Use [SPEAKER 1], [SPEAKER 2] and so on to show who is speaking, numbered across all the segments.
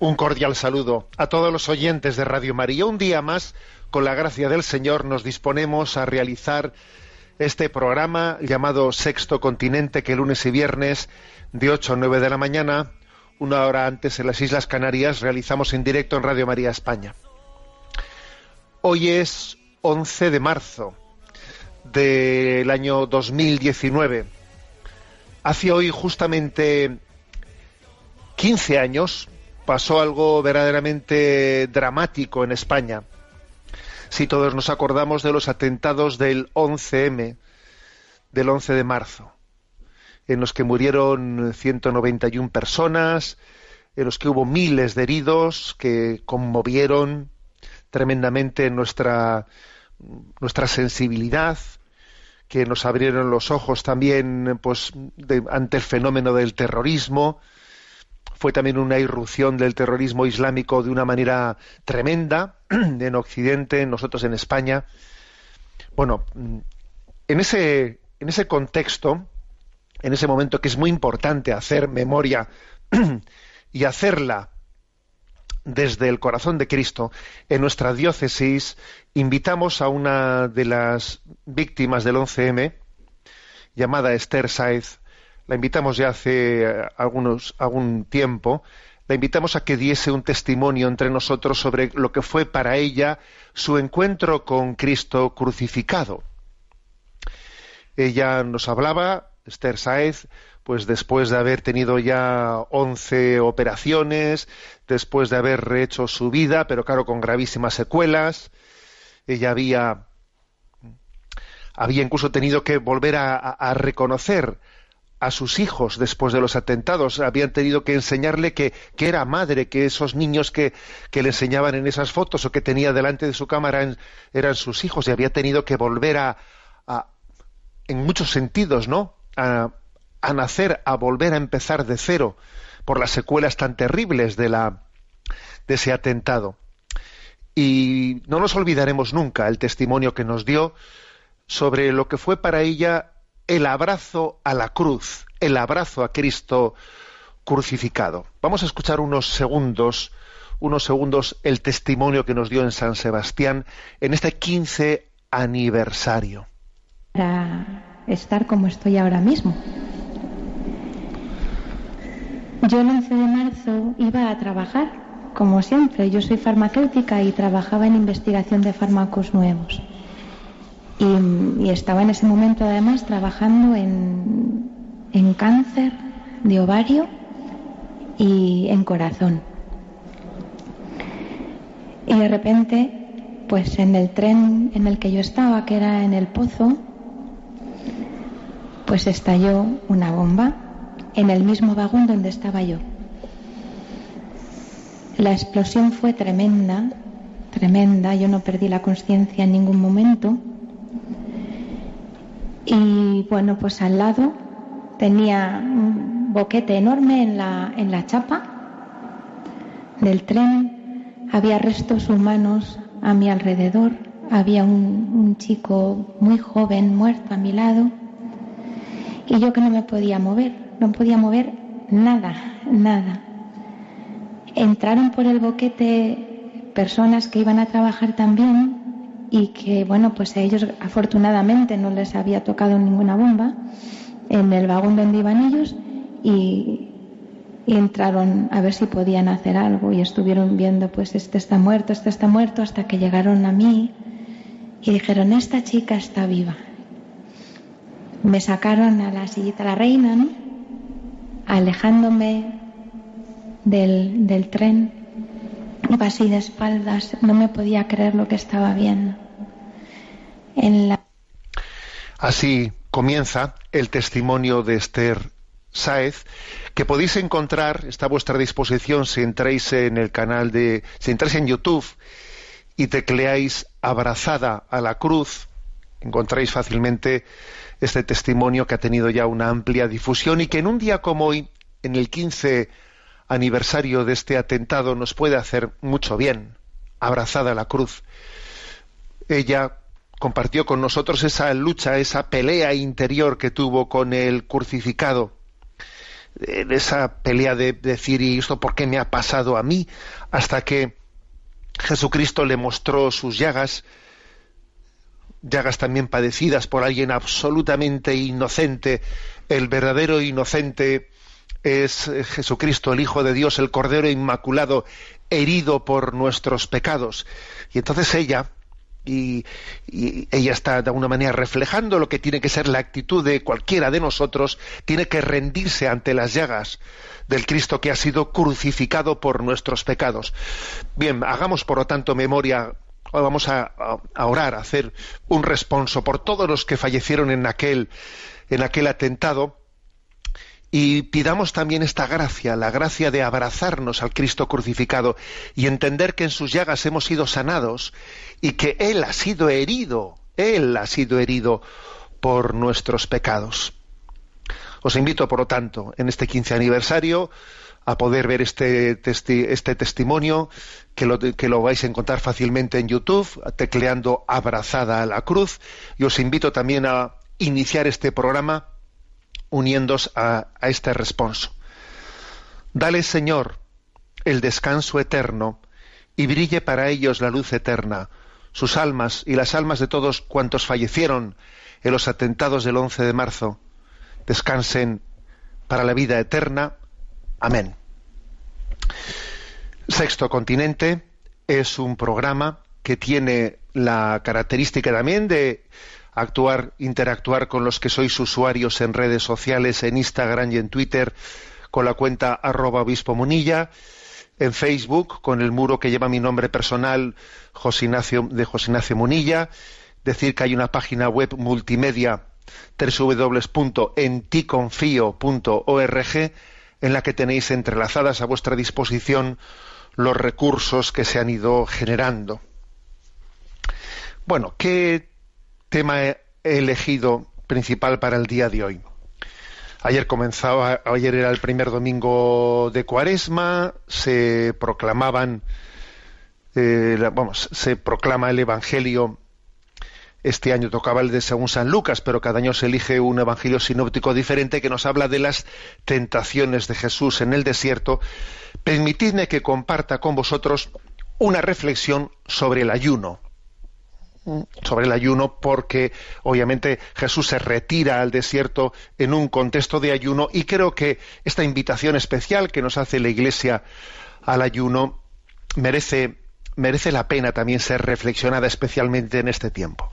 [SPEAKER 1] Un cordial saludo a todos los oyentes de Radio María. Un día más, con la gracia del Señor, nos disponemos a realizar este programa llamado Sexto Continente, que lunes y viernes de 8 a 9 de la mañana, una hora antes en las Islas Canarias, realizamos en directo en Radio María España. Hoy es 11 de marzo del año 2019. Hace hoy justamente 15 años pasó algo verdaderamente dramático en España. Si todos nos acordamos de los atentados del 11M, del 11 de marzo, en los que murieron 191 personas, en los que hubo miles de heridos que conmovieron tremendamente nuestra, nuestra sensibilidad, que nos abrieron los ojos también pues, ante el fenómeno del terrorismo, fue también una irrupción del terrorismo islámico de una manera tremenda en Occidente, nosotros en España. Bueno, mm, en ese, en ese contexto, en ese momento que es muy importante hacer memoria y hacerla desde el corazón de Cristo, en nuestra diócesis invitamos a una de las víctimas del 11M, llamada Esther Saez, la invitamos ya hace eh, algunos, algún tiempo, la invitamos a que diese un testimonio entre nosotros sobre lo que fue para ella su encuentro con Cristo crucificado. Ella nos hablaba, Esther Saez, pues después de haber tenido ya 11 operaciones, después de haber hecho su vida, pero claro, con gravísimas secuelas, ella había, había incluso tenido que volver a reconocer a sus hijos después de los atentados. Habían tenido que enseñarle que, que era madre, que esos niños que, que le enseñaban en esas fotos o que tenía delante de su cámara eran, sus hijos y había tenido que volver a, a- en muchos sentidos, ¿no? A, a nacer, a volver a empezar de cero por las secuelas tan terribles de la de ese atentado. Y no nos olvidaremos nunca el testimonio que nos dio sobre lo que fue para ella el abrazo a la cruz, el abrazo a Cristo crucificado. Vamos a escuchar unos segundos, unos segundos el testimonio que nos dio en San Sebastián en este 15 aniversario.
[SPEAKER 2] para estar como estoy ahora mismo. Yo el 11 de marzo iba a trabajar, como siempre. Yo soy farmacéutica y trabajaba en investigación de fármacos nuevos. Y, estaba en ese momento además trabajando en, en cáncer de ovario y en corazón. Y de repente, pues en el tren en el que yo estaba, que era en el pozo, pues estalló una bomba en el mismo vagón donde estaba yo. La explosión fue tremenda, tremenda, yo no perdí la conciencia en ningún momento. Y bueno, pues al lado tenía un boquete enorme en la, en la chapa del tren, había restos humanos a mi alrededor, había un, un chico muy joven muerto a mi lado. Y yo que no me podía mover, no podía mover nada, nada. Entraron por el boquete personas que iban a trabajar también y que, bueno, pues a ellos afortunadamente no les había tocado ninguna bomba en el vagón donde iban ellos y, entraron a ver si podían hacer algo y estuvieron viendo, pues este está muerto, este está muerto, hasta que llegaron a mí y dijeron, esta chica está viva. Me sacaron a la sillita la reina, ¿no? alejándome del, del tren, así de espaldas, no me podía creer lo que estaba viendo.
[SPEAKER 1] Así comienza el testimonio de Esther Saez, que podéis encontrar, está a vuestra disposición si entráis en el canal de, si entráis en YouTube y tecleáis abrazada a la cruz, encontráis fácilmente este testimonio que ha tenido ya una amplia difusión y que en un día como hoy, en el 15 aniversario de este atentado, nos puede hacer mucho bien. Abrazada a la cruz. Ella compartió con nosotros esa lucha, esa pelea interior que tuvo con el crucificado esa pelea de decir, ¿y esto por qué me ha pasado a mí? Hasta que Jesucristo le mostró sus llagas, llagas también padecidas por alguien absolutamente inocente. El verdadero inocente es Jesucristo, el Hijo de Dios, el Cordero Inmaculado, herido por nuestros pecados. Y entonces ella, y, ella está de alguna manera reflejando lo que tiene que ser la actitud de cualquiera de nosotros, tiene que rendirse ante las llagas del Cristo que ha sido crucificado por nuestros pecados. Bien, hagamos por lo tanto memoria, vamos a, orar, a hacer un responso por todos los que fallecieron en aquel atentado, y pidamos también esta gracia, la gracia de abrazarnos al Cristo crucificado y entender que en sus llagas hemos sido sanados y que Él ha sido herido, Él ha sido herido por nuestros pecados. Os invito, por lo tanto, en este 15 aniversario a poder ver este, este testimonio, que lo, que lo vais a encontrar fácilmente en YouTube, tecleando Abrazada a la Cruz. Y os invito también a iniciar este programa uniéndose a, a este responso. Dale, Señor, el descanso eterno y brille para ellos la luz eterna, sus almas y las almas de todos cuantos fallecieron en los atentados del 11 de marzo. Descansen para la vida eterna. Amén. Sexto Continente es un programa que tiene la característica también de actuar, interactuar con los que sois usuarios en redes sociales, en Instagram y en Twitter, con la cuenta arroba obispo munilla, en Facebook, con el muro que lleva mi nombre personal, de José Ignacio Munilla, decir que hay una página web multimedia www.enticonfio.org en la que tenéis entrelazadas a vuestra disposición los recursos que se han ido generando. Bueno, ¿qué tema elegido principal para el día de hoy. Ayer comenzaba, ayer era el primer domingo de Cuaresma, se proclamaban, eh, vamos, se proclama el Evangelio. Este año tocaba el de según San Lucas, pero cada año se elige un evangelio sinóptico diferente que nos habla de las tentaciones de Jesús en el desierto. Permitidme que comparta con vosotros una reflexión sobre el ayuno sobre el ayuno porque obviamente Jesús se retira al desierto en un contexto de ayuno y creo que esta invitación especial que nos hace la Iglesia al ayuno merece, merece la pena también ser reflexionada especialmente en este tiempo.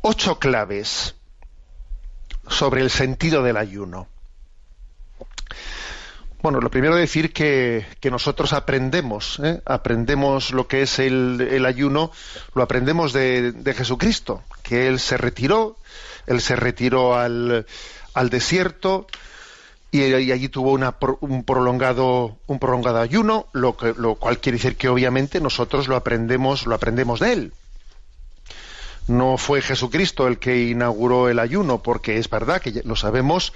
[SPEAKER 1] Ocho claves sobre el sentido del ayuno. Bueno, lo primero decir que, nosotros aprendemos, ¿eh? aprendemos lo que es el, ayuno, lo aprendemos de, Jesucristo, que Él se retiró, Él se retiró al, desierto y, allí tuvo un, prolongado, un prolongado ayuno, lo, que, lo cual quiere decir que obviamente nosotros lo aprendemos, lo aprendemos de Él. No fue Jesucristo el que inauguró el ayuno, porque es verdad que lo sabemos,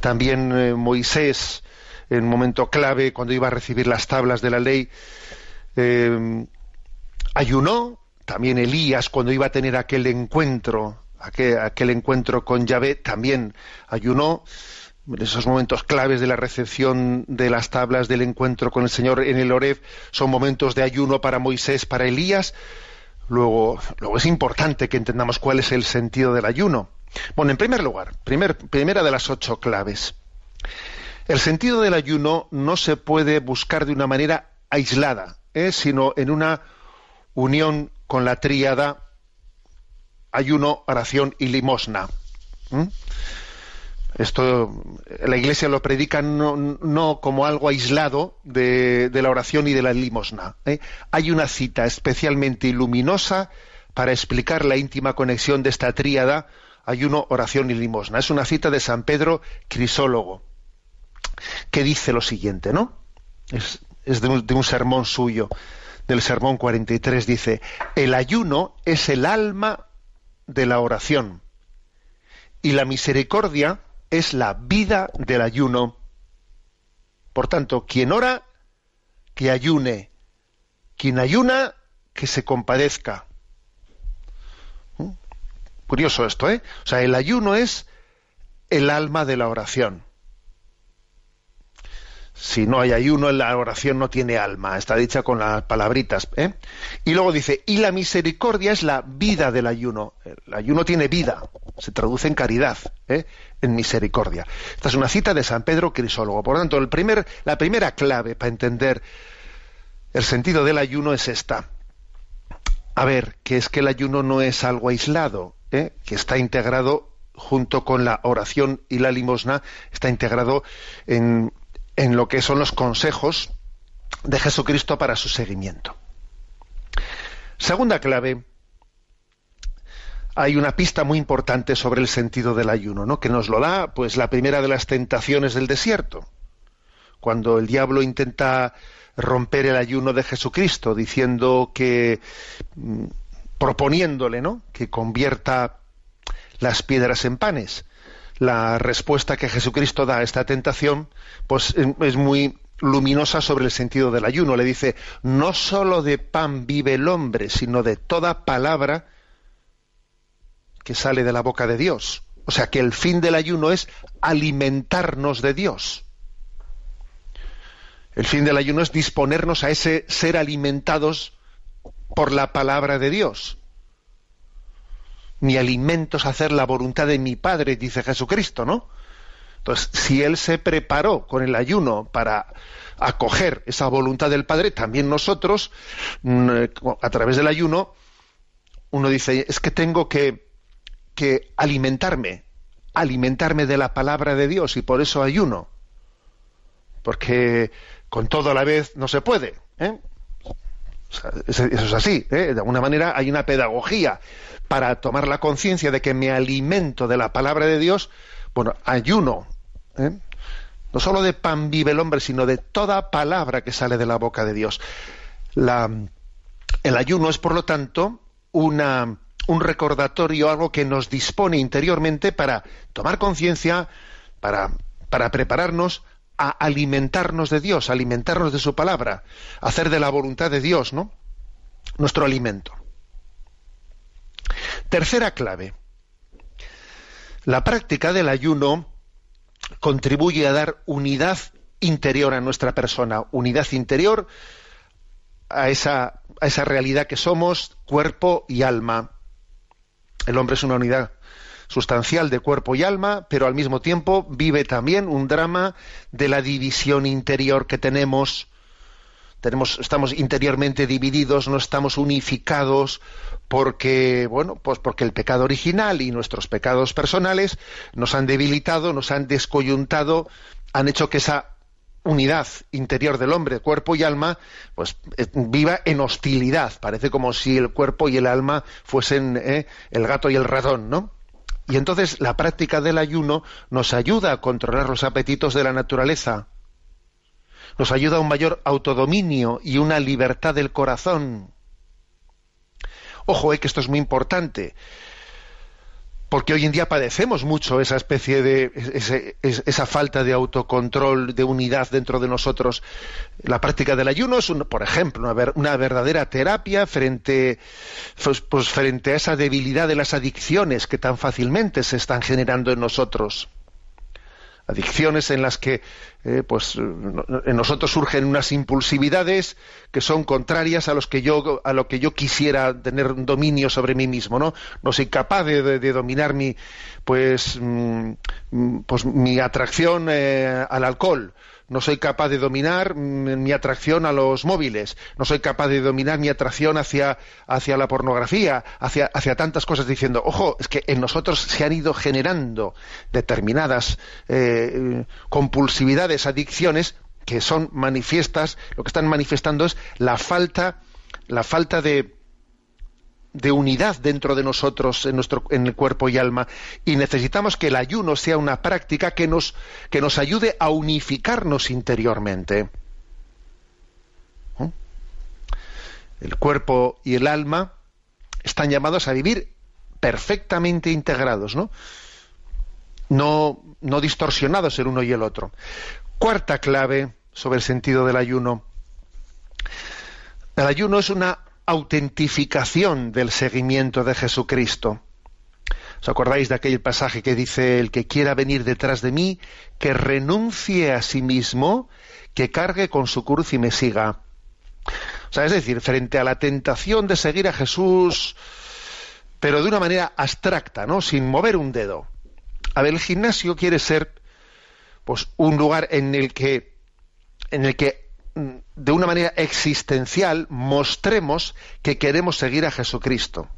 [SPEAKER 1] también eh, Moisés en un momento clave, cuando iba a recibir las tablas de la ley, eh, ayunó, también Elías cuando iba a tener aquel encuentro, aquel, encuentro con Yahvé, también ayunó. Esos momentos claves de la recepción de las tablas del encuentro con el Señor en el Oreb son momentos de ayuno para Moisés, para Elías. Luego, luego es importante que entendamos cuál es el sentido del ayuno. Bueno, en primer lugar, primer, primera de las ocho claves. El sentido del ayuno no se puede buscar de una manera aislada, ¿eh? sino en una unión con la tríada ayuno, oración y limosna. Esto la Iglesia lo predica no, como algo aislado de, la oración y de la limosna. ¿eh? Hay una cita especialmente luminosa para explicar la íntima conexión de esta tríada ayuno, oración y limosna. Es una cita de San Pedro Crisólogo, que dice lo siguiente, ¿no? Es, de, un, sermón suyo, del sermón 43, dice, el ayuno es el alma de la oración y la misericordia es la vida del ayuno. Por tanto, quien ora, que ayune. Quien ayuna, que se compadezca. ¿Mm? Curioso esto, ¿eh? O sea, el ayuno es el alma de la oración. Si no hay ayuno, la oración no tiene alma, está dicha con las palabritas. ¿eh? Y luego dice, y la misericordia es la vida del ayuno. El ayuno tiene vida, se traduce en caridad, ¿eh? en misericordia. Esta es una cita de San Pedro Crisólogo. Por lo tanto, el primer, la primera clave para entender el sentido del ayuno es esta. A ver, que es que el ayuno no es algo aislado, ¿eh? que está integrado junto con la oración y la limosna, está integrado en, en lo que son los consejos de Jesucristo para su seguimiento. Segunda clave, hay una pista muy importante sobre el sentido del ayuno, ¿no? que nos lo da pues la primera de las tentaciones del desierto. Cuando el diablo intenta romper el ayuno de Jesucristo, diciendo que mm, proponiéndole, ¿no? que convierta las piedras en panes la respuesta que Jesucristo da a esta tentación, pues es muy luminosa sobre el sentido del ayuno. Le dice, no sólo de pan vive el hombre, sino de toda palabra que sale de la boca de Dios. O sea que el fin del ayuno es alimentarnos de Dios. El fin del ayuno es disponernos a ese ser alimentados por la palabra de Dios. Mi alimento es hacer la voluntad de mi Padre, dice Jesucristo, ¿no? Entonces, si Él se preparó con el ayuno para acoger esa voluntad del Padre, también nosotros, mm, a través del ayuno, uno dice, es que tengo que, que alimentarme, alimentarme de la palabra de Dios y por eso ayuno. Porque con todo a la vez no se puede. ¿eh? Eso es así. ¿eh? De alguna manera hay una pedagogía para tomar la conciencia de que me alimento de la palabra de Dios, bueno, ayuno. ¿eh? No solo de pan vive el hombre, sino de toda palabra que sale de la boca de Dios. el ayuno es, por lo tanto, una, un recordatorio, algo que nos dispone interiormente para tomar conciencia, para, para prepararnos a alimentarnos de Dios, alimentarnos de su palabra, hacer de la voluntad de Dios, ¿no? Nuestro alimento. Tercera clave. La práctica del ayuno contribuye a dar unidad interior a nuestra persona, unidad interior a esa, a esa realidad que somos, cuerpo y alma. El hombre es una unidad sustancial de cuerpo y alma, pero al mismo tiempo vive también un drama de la división interior que tenemos. estamos interiormente divididos, no estamos unificados porque bueno, pues porque el pecado original y nuestros pecados personales nos han debilitado, nos han descoyuntado, han hecho que esa unidad interior del hombre, cuerpo y alma, pues eh, viva en hostilidad. Parece como si el cuerpo y el alma fuesen eh, el gato y el ratón, ¿no? Y entonces la práctica del ayuno nos ayuda a controlar los apetitos de la naturaleza, nos ayuda a un mayor autodominio y una libertad del corazón. Ojo, eh, que esto es muy importante, porque hoy en día padecemos mucho esa especie de esa falta de autocontrol, de unidad dentro de nosotros. La práctica del ayuno es, por ejemplo, una, una verdadera terapia frente, pues, pues, frente a esa debilidad de las adicciones que tan fácilmente se están generando en nosotros adicciones en las que eh, pues en nosotros surgen unas impulsividades que son contrarias a los que yo a lo que yo quisiera tener dominio sobre mí mismo no no soy capaz de, dominar mi pues mm, pues mi atracción eh, al alcohol no soy capaz de dominar mm, mi atracción a los móviles, no soy capaz de dominar mi atracción hacia, hacia la pornografía, hacia, hacia tantas cosas, diciendo, ojo, es que en nosotros se han ido generando determinadas eh, compulsividades, adicciones, que son manifiestas, lo que están manifestando es la falta, la falta de, de unidad dentro de nosotros, en, nuestro, en el cuerpo y alma, y necesitamos que el ayuno sea una práctica que nos, que nos ayude a unificarnos interiormente. ¿Mm? El cuerpo y el alma están llamados a vivir perfectamente integrados, ¿no? No, no distorsionados el uno y el otro. Cuarta clave sobre el sentido del ayuno. El ayuno es una autentificación del seguimiento de Jesucristo. ¿Os acordáis de aquel pasaje que dice, el que quiera venir detrás de mí, que renuncie a sí mismo, que cargue con su cruz y me siga? O sea, es decir, frente a la tentación de seguir a Jesús, pero de una manera abstracta, ¿no? Sin mover un dedo. A ver, el gimnasio quiere ser, pues, un lugar en el que, en el que de una manera existencial mostremos que queremos seguir a Jesucristo.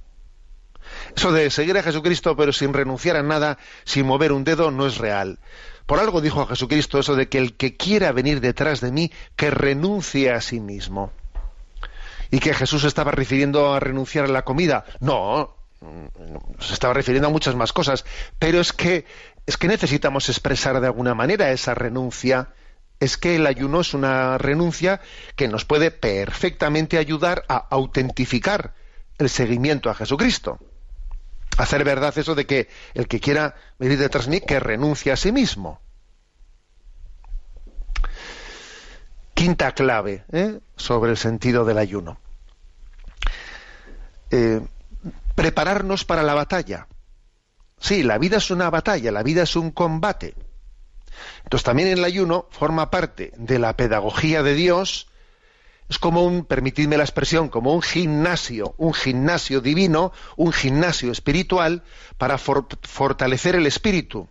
[SPEAKER 1] Eso de seguir a Jesucristo pero sin renunciar a nada, sin mover un dedo, no es real. Por algo dijo a Jesucristo eso de que el que quiera venir detrás de mí, que renuncie a sí mismo. Y que Jesús estaba refiriendo a renunciar a la comida. No, se estaba refiriendo a muchas más cosas. Pero es que, es que necesitamos expresar de alguna manera esa renuncia es que el ayuno es una renuncia que nos puede perfectamente ayudar a autentificar el seguimiento a Jesucristo. Hacer verdad eso de que el que quiera venir detrás de mí, que renuncie a sí mismo. Quinta clave ¿eh? sobre el sentido del ayuno. Eh, prepararnos para la batalla. Sí, la vida es una batalla, la vida es un combate. Entonces también el ayuno forma parte de la pedagogía de Dios, es como un, permitidme la expresión, como un gimnasio, un gimnasio divino, un gimnasio espiritual para fortalecer el espíritu,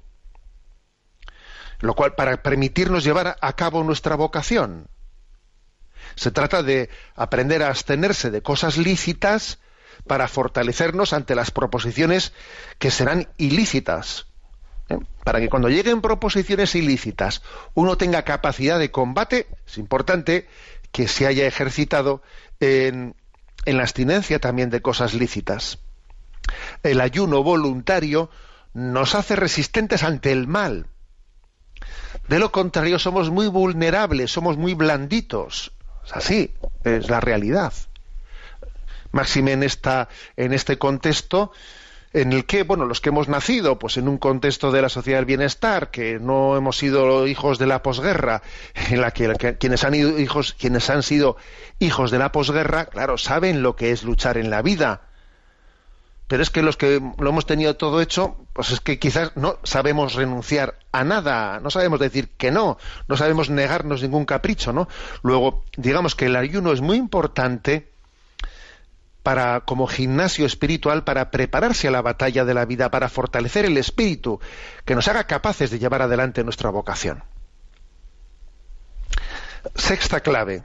[SPEAKER 1] lo cual para permitirnos llevar a cabo nuestra vocación. Se trata de aprender a abstenerse de cosas lícitas para fortalecernos ante las proposiciones que serán ilícitas. ¿Eh? Para que cuando lleguen proposiciones ilícitas uno tenga capacidad de combate, es importante que se haya ejercitado en, la abstinencia también de cosas lícitas. El ayuno voluntario nos hace resistentes ante el mal. De lo contrario, somos muy vulnerables, somos muy blanditos. Es así, es la realidad. Máxime en, en este contexto, en el que, bueno, los que hemos nacido, pues en un contexto de la sociedad del bienestar, que no hemos sido hijos de la posguerra, en la que, quienes han ido hijos, quienes han sido hijos de la posguerra, claro, saben lo que es luchar en la vida. Pero es que los que lo hemos tenido todo hecho, pues es que quizás no sabemos renunciar a nada, no sabemos decir que no, no sabemos negarnos ningún capricho, ¿no? Luego, digamos que el ayuno es muy importante como gimnasio espiritual para prepararse a la batalla de la vida, para fortalecer el espíritu, que nos haga capaces de llevar adelante nuestra vocación. Sexta clave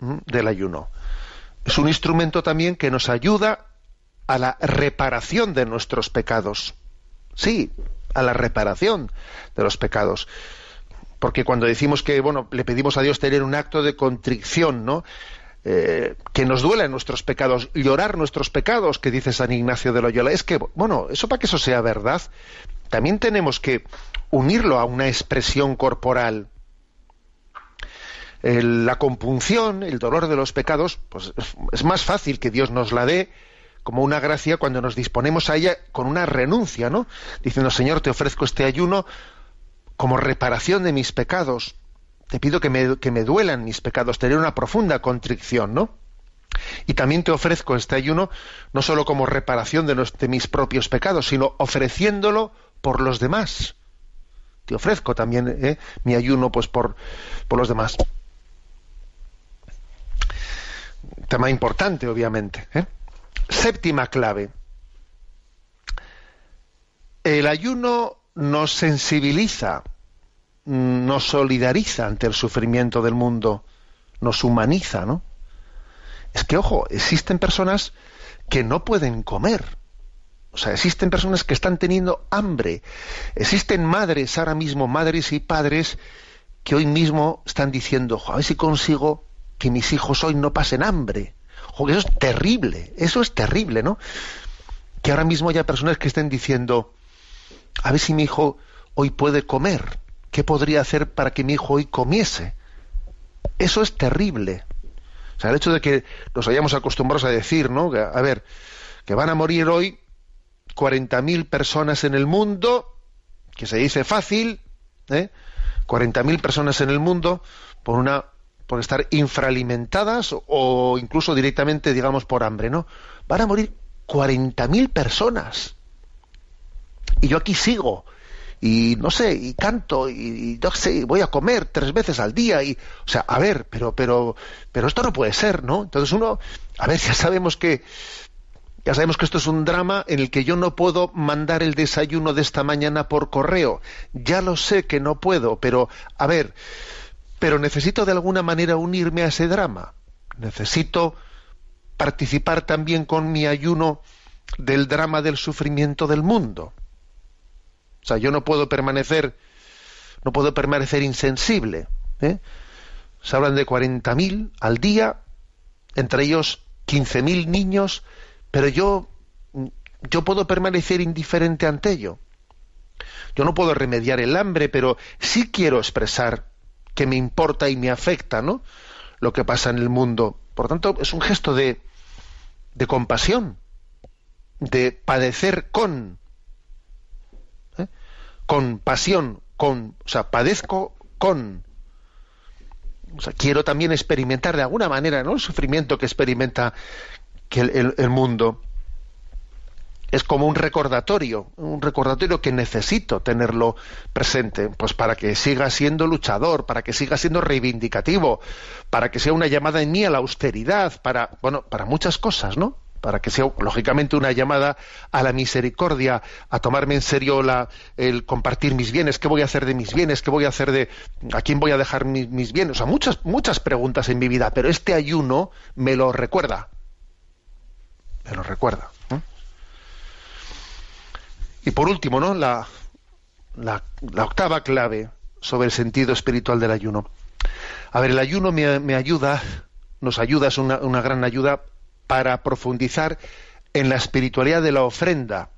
[SPEAKER 1] del ayuno. Es un instrumento también que nos ayuda a la reparación de nuestros pecados. Sí, a la reparación de los pecados. Porque cuando decimos que, bueno, le pedimos a Dios tener un acto de contrición, ¿no? Eh, que nos duelen nuestros pecados, llorar nuestros pecados, que dice San Ignacio de Loyola. Es que, bueno, eso para que eso sea verdad, también tenemos que unirlo a una expresión corporal. la compunción, el dolor de los pecados, pues es más fácil que Dios nos la dé como una gracia cuando nos disponemos a ella con una renuncia, ¿no? Diciendo, Señor, te ofrezco este ayuno como reparación de mis pecados te pido que me, que me duelan mis pecados, tener una profunda contrición, ¿no? Y también te ofrezco este ayuno no solo como reparación de, de mis propios pecados, sino ofreciéndolo por los demás. Te ofrezco también ¿eh? mi ayuno pues por, por los demás. Tema importante, obviamente. ¿eh? Séptima clave. El ayuno nos sensibiliza nos solidariza ante el sufrimiento del mundo, nos humaniza, ¿no? Es que, ojo, existen personas que no pueden comer. O sea, existen personas que están teniendo hambre. Existen madres ahora mismo, madres y padres, que hoy mismo están diciendo, a ver si consigo que mis hijos hoy no pasen hambre. Ojo, eso es terrible, eso es terrible, ¿no? Que ahora mismo haya personas que estén diciendo, a ver si mi hijo hoy puede comer. ¿Qué podría hacer para que mi hijo hoy comiese? Eso es terrible. O sea, el hecho de que nos hayamos acostumbrados a decir, ¿no? a ver, que van a morir hoy 40.000 personas en el mundo, que se dice fácil, ¿eh? 40.000 personas en el mundo por una por estar infralimentadas o incluso directamente, digamos, por hambre, ¿no? Van a morir 40.000 personas. Y yo aquí sigo y no sé, y canto, y, yo sé, voy a comer tres veces al día, y, o sea, a ver, pero, pero, pero esto no puede ser, ¿no? Entonces uno, a ver, ya sabemos que, ya sabemos que esto es un drama en el que yo no puedo mandar el desayuno de esta mañana por correo. Ya lo sé que no puedo, pero, a ver, pero necesito de alguna manera unirme a ese drama. Necesito participar también con mi ayuno del drama del sufrimiento del mundo. O sea, yo no puedo permanecer, no puedo permanecer insensible. ¿eh? Se hablan de 40.000 al día, entre ellos 15.000 niños, pero yo, yo puedo permanecer indiferente ante ello. Yo no puedo remediar el hambre, pero sí quiero expresar que me importa y me afecta, ¿no? Lo que pasa en el mundo. Por tanto, es un gesto de, de compasión, de padecer con, con pasión, con, o sea, padezco con. O sea, quiero también experimentar de alguna manera ¿no? el sufrimiento que experimenta que el, mundo. Es como un recordatorio, un recordatorio que necesito tenerlo presente, pues para que siga siendo luchador, para que siga siendo reivindicativo, para que sea una llamada en mí a la austeridad, para, bueno, para muchas cosas, ¿no? Para que sea lógicamente una llamada a la misericordia, a tomarme en serio la, el compartir mis bienes, qué voy a hacer de mis bienes, qué voy a hacer de a quién voy a dejar mis, bienes, o sea, muchas muchas preguntas en mi vida, pero este ayuno me lo recuerda, me lo recuerda. Y por último, ¿no? La, la, octava clave sobre el sentido espiritual del ayuno. A ver, el ayuno me, ayuda, nos ayuda, es una, una gran ayuda para profundizar en la espiritualidad de la ofrenda,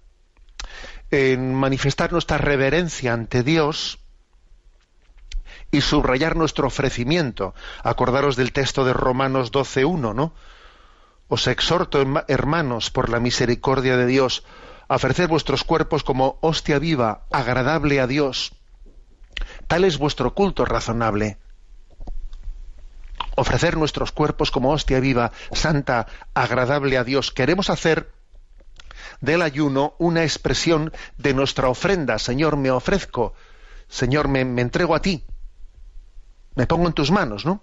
[SPEAKER 1] en manifestar nuestra reverencia ante Dios y subrayar nuestro ofrecimiento. Acordaros del texto de Romanos 12.1, ¿no? Os exhorto, hermanos, por la misericordia de Dios, a ofrecer vuestros cuerpos como hostia viva, agradable a Dios. Tal es vuestro culto razonable ofrecer nuestros cuerpos como hostia viva, santa, agradable a Dios. Queremos hacer del ayuno una expresión de nuestra ofrenda. Señor, me ofrezco. Señor, me, entrego a ti. Me pongo en tus manos, ¿no?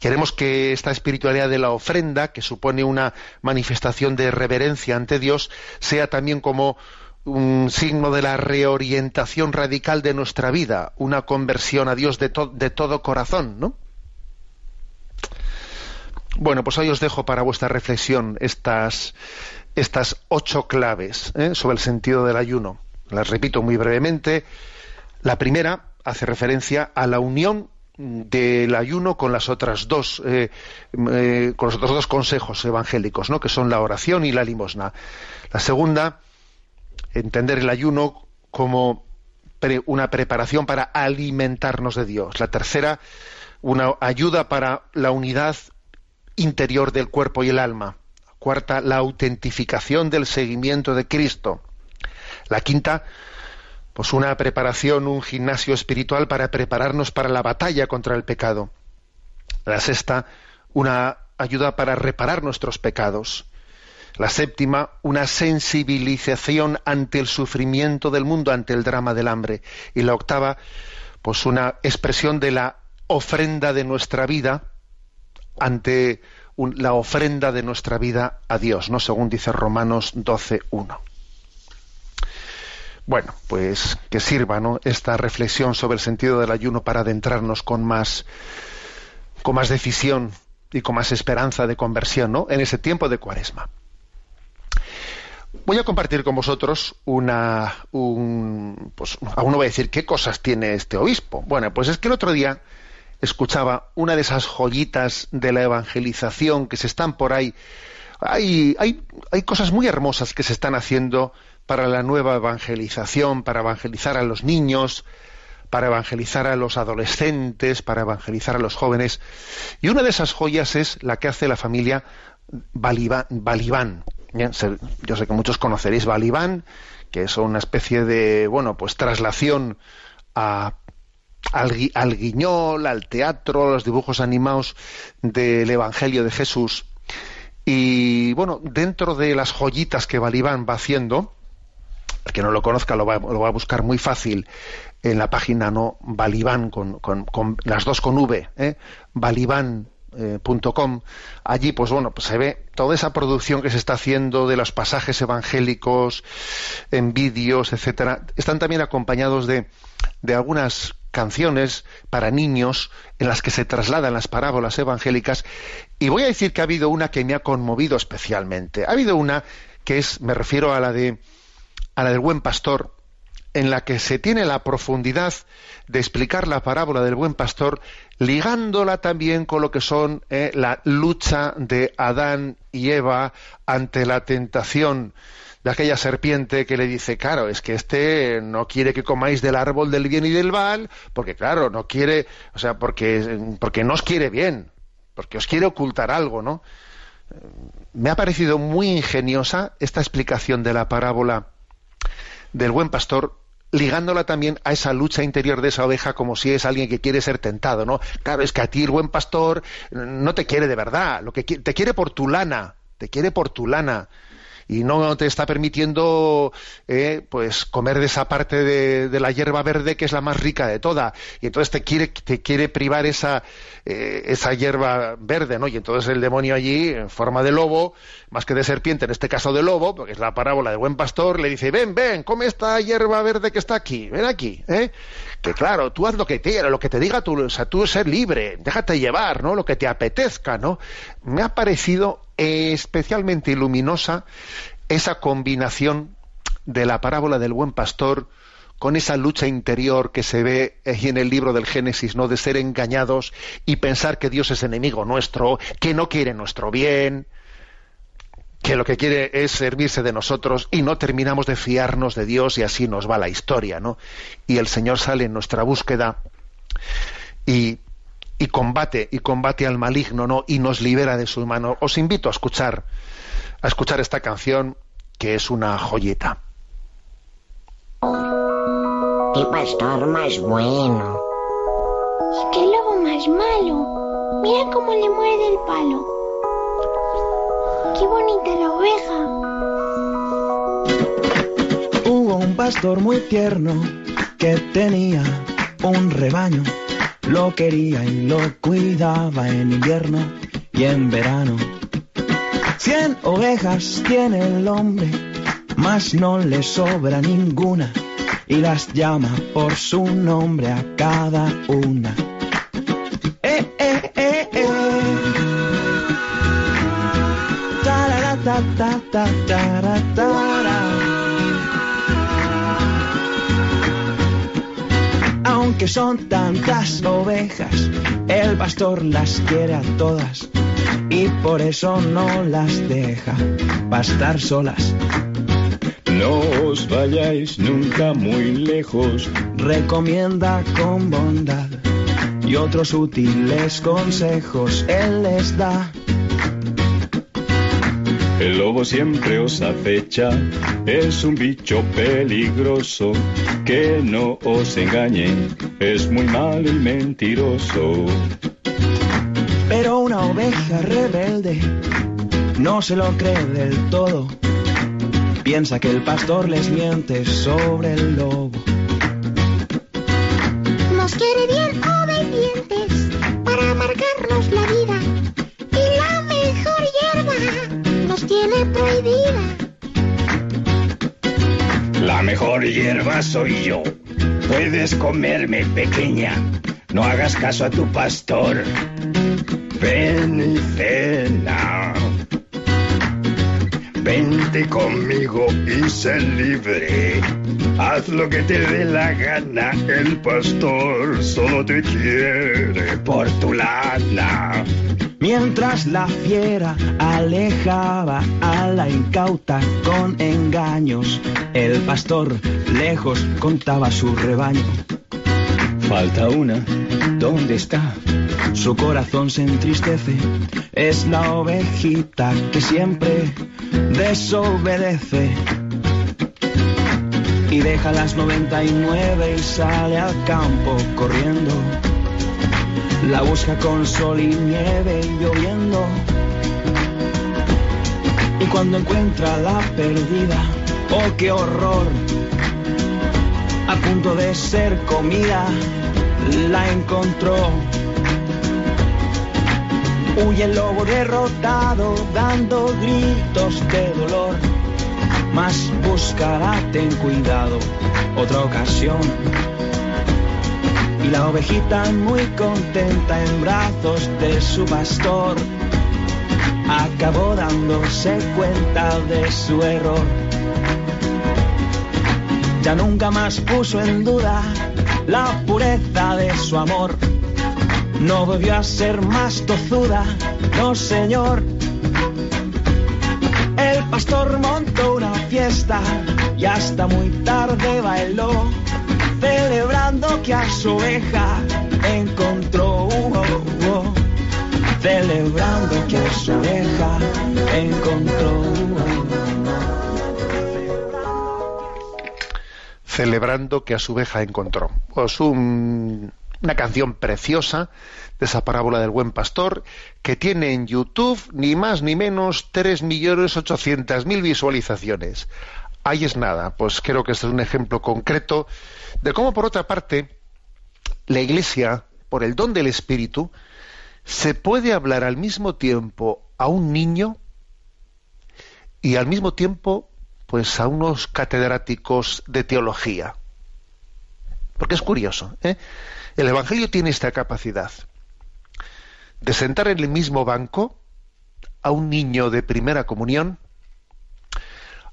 [SPEAKER 1] Queremos que esta espiritualidad de la ofrenda, que supone una manifestación de reverencia ante Dios, sea también como un signo de la reorientación radical de nuestra vida, una conversión a Dios de, de todo corazón, ¿no? Bueno, pues ahí os dejo para vuestra reflexión estas, estas ocho claves ¿eh? sobre el sentido del ayuno. Las repito muy brevemente. La primera hace referencia a la unión del ayuno con las otras dos eh, eh, con los otros dos consejos evangélicos ¿no? que son la oración y la limosna la segunda entender el ayuno como una preparación para alimentarnos de Dios la tercera una ayuda para la unidad interior del cuerpo y el alma. Cuarta, la autentificación del seguimiento de Cristo. La quinta, pues una preparación, un gimnasio espiritual para prepararnos para la batalla contra el pecado. La sexta, una ayuda para reparar nuestros pecados. La séptima, una sensibilización ante el sufrimiento del mundo, ante el drama del hambre. Y la octava, pues una expresión de la ofrenda de nuestra vida ante la ofrenda de nuestra vida a Dios, ¿no? Según dice Romanos 12.1. Bueno, pues que sirva ¿no? esta reflexión sobre el sentido del ayuno para adentrarnos con más, con más decisión y con más esperanza de conversión ¿no? en ese tiempo de cuaresma. Voy a compartir con vosotros una. Un, pues, aún no voy a decir qué cosas tiene este obispo. Bueno, pues es que el otro día escuchaba una de esas joyitas de la evangelización que se están por ahí. Hay, hay, hay cosas muy hermosas que se están haciendo para la nueva evangelización, para evangelizar a los niños, para evangelizar a los adolescentes, para evangelizar a los jóvenes. Y una de esas joyas es la que hace la familia Balibán. Yo sé que muchos conoceréis Balibán, que es una especie de, bueno, pues traslación a, al, al guiñol, al teatro, los dibujos animados del Evangelio de Jesús. Y bueno, dentro de las joyitas que Balibán va haciendo, el que no lo conozca lo va, a buscar muy fácil en la página no Balibán con, las dos con V, ¿eh? Eh, allí pues bueno pues se ve toda esa producción que se está haciendo de los pasajes evangélicos en vídeos etcétera están también acompañados de, de algunas canciones para niños en las que se trasladan las parábolas evangélicas. Y voy a decir que ha habido una que me ha conmovido especialmente. Ha habido una que es me refiero a la de a la del buen pastor, en la que se tiene la profundidad de explicar la parábola del buen pastor, ligándola también con lo que son eh, la lucha de Adán y Eva ante la tentación de aquella serpiente que le dice, claro, es que este no quiere que comáis del árbol del bien y del mal, porque claro, no quiere, o sea, porque, porque no os quiere bien, porque os quiere ocultar algo, ¿no? Me ha parecido muy ingeniosa esta explicación de la parábola del buen pastor ligándola también a esa lucha interior de esa oveja como si es alguien que quiere ser tentado, ¿no? Claro, es que a ti el buen pastor no te quiere de verdad, lo que te quiere por tu lana, te quiere por tu lana y no te está permitiendo eh, pues comer de esa parte de, la hierba verde que es la más rica de toda. Y entonces te quiere te quiere privar esa eh, esa hierba verde no y entonces el demonio allí en forma de lobo más que de serpiente en este caso de lobo porque es la parábola de buen pastor le dice ven ven come esta hierba verde que está aquí ven aquí ¿eh? que claro tú haz lo que te lo que te diga tú o sea tú ser libre déjate llevar no lo que te apetezca no me ha parecido especialmente luminosa esa combinación de la parábola del buen pastor con esa lucha interior que se ve en el libro del Génesis, ¿no? De ser engañados y pensar que Dios es enemigo nuestro, que no quiere nuestro bien, que lo que quiere es servirse de nosotros y no terminamos de fiarnos de Dios y así nos va la historia, ¿no? Y el Señor sale en nuestra búsqueda y y combate y combate al maligno, ¿no? Y nos libera de su mano. Os invito a escuchar a escuchar esta canción que es una joyeta.
[SPEAKER 3] Qué pastor más bueno.
[SPEAKER 4] Y qué lobo más malo. Mira cómo le muerde el palo. Qué bonita la
[SPEAKER 5] oveja. Hubo un pastor muy tierno que tenía un rebaño lo quería y lo cuidaba en invierno y en verano. Cien ovejas tiene el hombre, mas no le sobra ninguna y las llama por su nombre a cada una. Eh, eh, eh, eh. ta, ta, ta, son tantas ovejas, el pastor las quiere a todas y por eso no las deja pastar solas.
[SPEAKER 6] No os vayáis nunca muy lejos,
[SPEAKER 5] recomienda con bondad y otros útiles consejos él les da.
[SPEAKER 6] El lobo siempre os acecha, es un bicho peligroso, que no os engañe, es muy malo y mentiroso.
[SPEAKER 5] Pero una oveja rebelde no se lo cree del todo, piensa que el pastor les miente sobre el lobo.
[SPEAKER 4] Nos quiere bien La mejor hierba
[SPEAKER 7] soy yo. Puedes comerme, pequeña. No hagas caso a tu pastor. Ven y cena. Vente conmigo y sé libre. Haz lo que te dé la gana. El pastor solo te quiere por tu lana.
[SPEAKER 5] Mientras la fiera alejaba a la incauta con engaños, el pastor lejos contaba su rebaño.
[SPEAKER 6] Falta una, ¿dónde está?
[SPEAKER 5] Su corazón se entristece, es la ovejita que siempre desobedece. Y deja las 99 y sale al campo corriendo. La busca con sol y nieve y lloviendo. Y cuando encuentra la perdida, oh qué horror, a punto de ser comida, la encontró. Huye el lobo derrotado, dando gritos de dolor. Mas buscará, ten cuidado, otra ocasión. Y la ovejita muy contenta en brazos de su pastor acabó dándose cuenta de su error. Ya nunca más puso en duda la pureza de su amor. No volvió a ser más tozuda, no señor. El pastor montó una fiesta y hasta muy tarde bailó celebrando que a su oveja encontró. uh, uh, celebrando que a su oveja encontró.
[SPEAKER 1] celebrando que a su oveja encontró. Pues un- una canción preciosa de esa parábola del buen pastor que tiene en YouTube ni más ni menos 3.800.000 visualizaciones. Ahí es nada, pues creo que este es un ejemplo concreto de cómo, por otra parte, la Iglesia, por el don del Espíritu, se puede hablar al mismo tiempo a un niño y al mismo tiempo pues a unos catedráticos de teología. Porque es curioso, ¿eh? El Evangelio tiene esta capacidad de sentar en el mismo banco a un niño de primera comunión,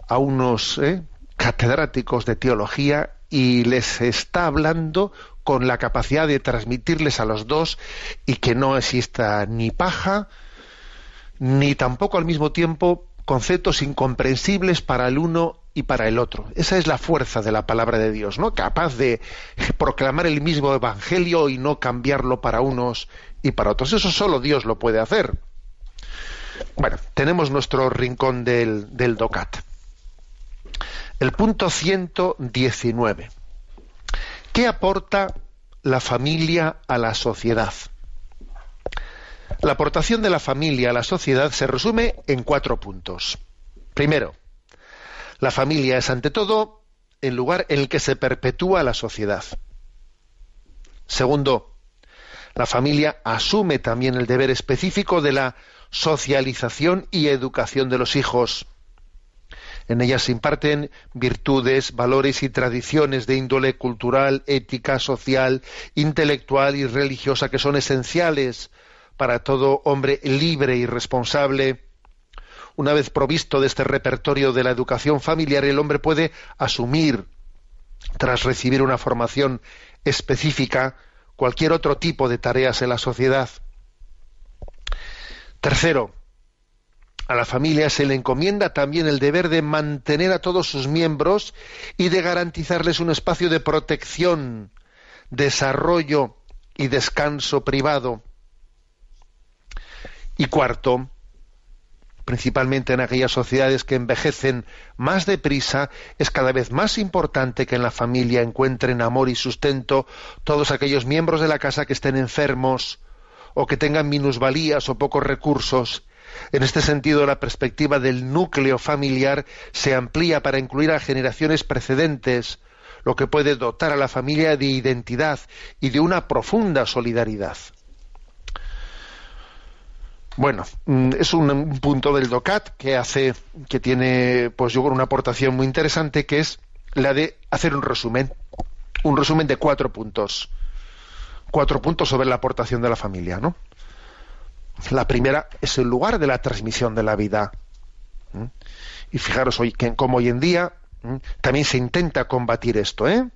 [SPEAKER 1] a unos ¿eh? catedráticos de teología y les está hablando con la capacidad de transmitirles a los dos y que no exista ni paja, ni tampoco al mismo tiempo conceptos incomprensibles para el uno y para el otro. Esa es la fuerza de la palabra de Dios, ¿no? Capaz de proclamar el mismo evangelio y no cambiarlo para unos y para otros. Eso solo Dios lo puede hacer. Bueno, tenemos nuestro rincón del, del DOCAT. El punto 119. ¿Qué aporta la familia a la sociedad? La aportación de la familia a la sociedad se resume en cuatro puntos. Primero, la familia es ante todo el lugar en el que se perpetúa la sociedad. Segundo, la familia asume también el deber específico de la socialización y educación de los hijos. En ella se imparten virtudes, valores y tradiciones de índole cultural, ética, social, intelectual y religiosa que son esenciales para todo hombre libre y responsable. Una vez provisto de este repertorio de la educación familiar, el hombre puede asumir, tras recibir una formación específica, cualquier otro tipo de tareas en la sociedad. Tercero, a la familia se le encomienda también el deber de mantener a todos sus miembros y de garantizarles un espacio de protección, desarrollo y descanso privado. Y cuarto, principalmente en aquellas sociedades que envejecen más deprisa, es cada vez más importante que en la familia encuentren amor y sustento todos aquellos miembros de la casa que estén enfermos o que tengan minusvalías o pocos recursos. En este sentido, la perspectiva del núcleo familiar se amplía para incluir a generaciones precedentes, lo que puede dotar a la familia de identidad y de una profunda solidaridad. Bueno, mm, es un, un punto del DOCAT que hace, que tiene, pues yo creo, una aportación muy interesante que es la de hacer un resumen, un resumen de cuatro puntos. Cuatro puntos sobre la aportación de la familia, ¿no? La primera es el lugar de la transmisión de la vida. Y fijaros hoy que como hoy en día también se intenta combatir esto, ¿eh?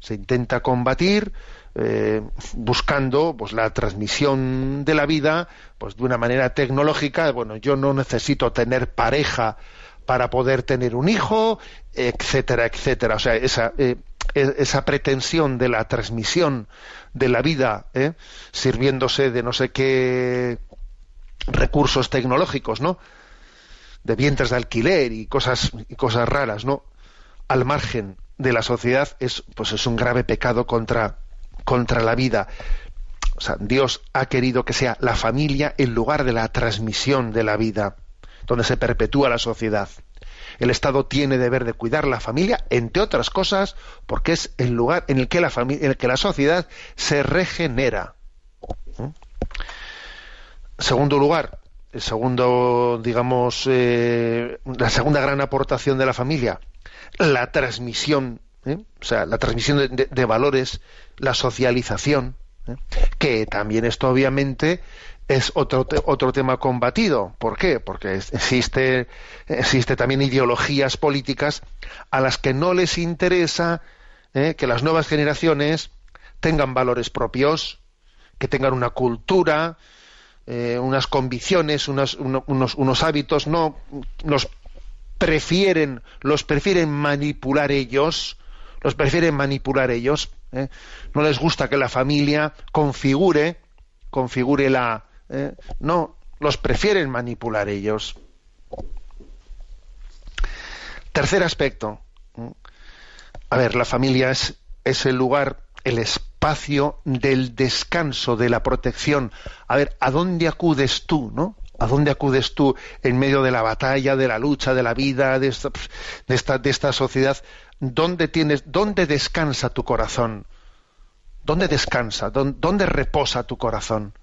[SPEAKER 1] Se intenta combatir eh, buscando pues la transmisión de la vida pues de una manera tecnológica. Bueno, yo no necesito tener pareja para poder tener un hijo, etcétera, etcétera. O sea, esa, eh, e, esa pretensión de la transmisión de la vida, ¿eh? sirviéndose de no sé qué recursos tecnológicos, ¿no? De vientres de alquiler y cosas, y cosas raras, ¿no? Al margen de la sociedad es, pues es un grave pecado contra, contra la vida. O sea, Dios ha querido que sea la familia el lugar de la transmisión de la vida donde se perpetúa la sociedad. El Estado tiene deber de cuidar la familia, entre otras cosas, porque es el lugar en el que la, en el que la sociedad se regenera. ¿Mm? Segundo lugar, el segundo, digamos, eh, la segunda gran aportación de la familia, la transmisión, ¿eh? o sea, la transmisión de, valores, la socialización, ¿eh? que también esto obviamente es otro, otro tema combatido. ¿Por qué? Porque existe, existe también ideologías políticas a las que no les interesa ¿eh? que las nuevas generaciones tengan valores propios, que tengan una cultura, unas convicciones, unos, unos, hábitos, no prefieren, los prefieren manipular ellos, los prefieren manipular ellos. ¿eh? No les gusta que la familia configure, configure la, ¿eh? no, los prefieren manipular ellos. Tercer aspecto. A ver, la familia es, es el lugar, el espacio del descanso, de la protección. A ver, ¿a dónde acudes tú, no? ¿A dónde acudes tú en medio de la batalla, de la lucha, de la vida, de esta, de esta, sociedad? ¿Dónde, tienes, ¿Dónde descansa tu corazón? ¿Dónde descansa? ¿Dónde reposa tu corazón?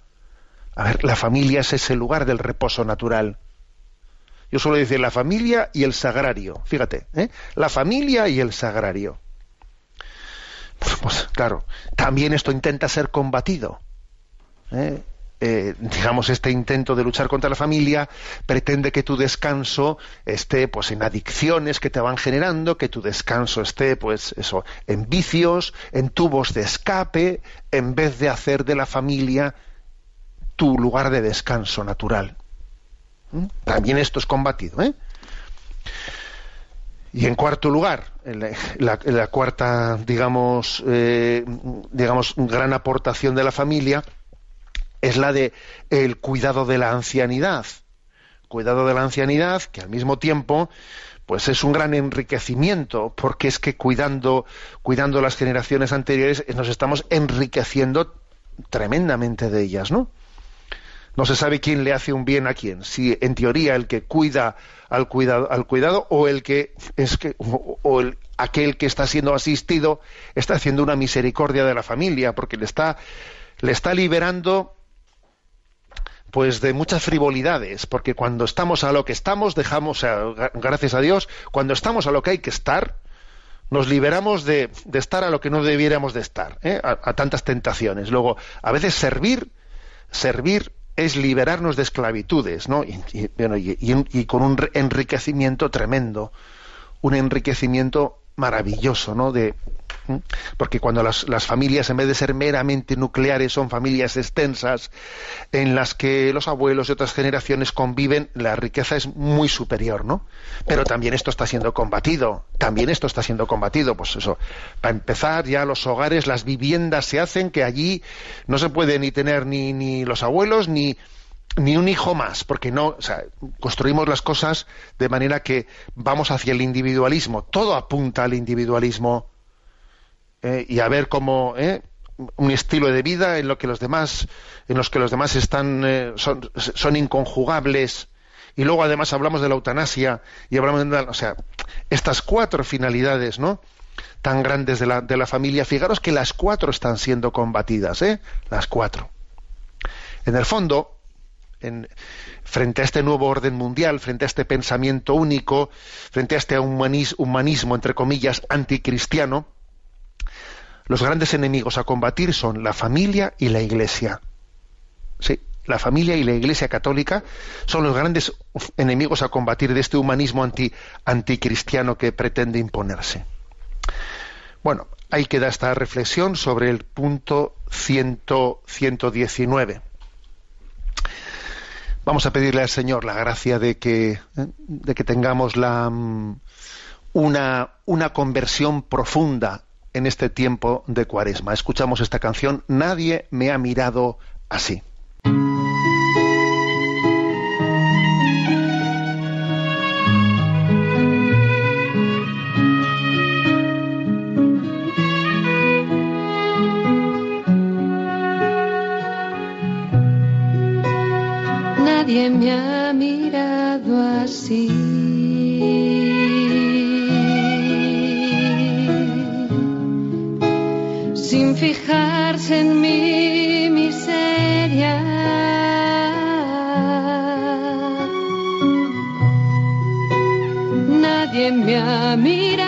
[SPEAKER 1] A ver, la familia es ese lugar del reposo natural. Yo suelo decir la familia y el sagrario. Fíjate, ¿eh? la familia y el sagrario. Pues, pues claro, también esto intenta ser combatido. ¿eh? Eh, digamos, este intento de luchar contra la familia pretende que tu descanso esté pues en adicciones que te van generando, que tu descanso esté pues eso, en vicios, en tubos de escape, en vez de hacer de la familia tu lugar de descanso natural. ¿Mm? También esto es combatido. ¿eh? Y en cuarto lugar, la, cuarta, digamos, eh, digamos, gran aportación de la familia es la de el cuidado de la ancianidad. Cuidado de la ancianidad, que al mismo tiempo, pues es un gran enriquecimiento, porque es que cuidando, cuidando las generaciones anteriores nos estamos enriqueciendo tremendamente de ellas, ¿no? no se sabe quién le hace un bien a quién, si en teoría el que cuida al cuidado, al cuidado o el que es que o, el, aquel que está siendo asistido está haciendo una misericordia de la familia porque le está le está liberando pues de muchas frivolidades, porque cuando estamos a lo que estamos, dejamos, gracias a Dios, cuando estamos a lo que hay que estar, nos liberamos de, estar a lo que no debiéramos de estar, ¿eh? a, tantas tentaciones. Luego, a veces servir, servir es liberarnos de esclavitudes, ¿no? Y, con un enriquecimiento tremendo, un enriquecimiento maravilloso, ¿no? De, porque cuando las, las, familias, en vez de ser meramente nucleares, son familias extensas, en las que los abuelos de otras generaciones conviven, la riqueza es muy superior, ¿no? Pero también esto está siendo combatido, también esto está siendo combatido, pues eso, para empezar ya los hogares, las viviendas se hacen que allí no se puede ni tener ni, ni los abuelos ni ni un hijo más, porque no, o sea, construimos las cosas de manera que vamos hacia el individualismo, todo apunta al individualismo eh, y a ver cómo eh, un estilo de vida en lo que los demás, en los que los demás están eh, son, son, inconjugables y luego además hablamos de la eutanasia y hablamos de, o sea, estas cuatro finalidades, ¿no? tan grandes de la, de la familia, fijaros que las cuatro están siendo combatidas, ¿eh? Las cuatro. En el fondo, en, frente a este nuevo orden mundial, frente a este pensamiento único, frente a este humanis- humanismo, entre comillas, anticristiano, los grandes enemigos a combatir son la familia y la iglesia. Sí, la familia y la iglesia católica son los grandes enemigos a combatir de este humanismo anti, anticristiano que pretende imponerse. Bueno, ahí queda esta reflexión sobre el punto 100 119. Vamos a pedirle al Señor la gracia de que, de que tengamos la, una, una conversión profunda en este tiempo de cuaresma. Escuchamos esta canción, Nadie me ha mirado así.
[SPEAKER 8] Nadie me ha mirado así. Sin fijarse en mi miseria. Nadie me ha mirado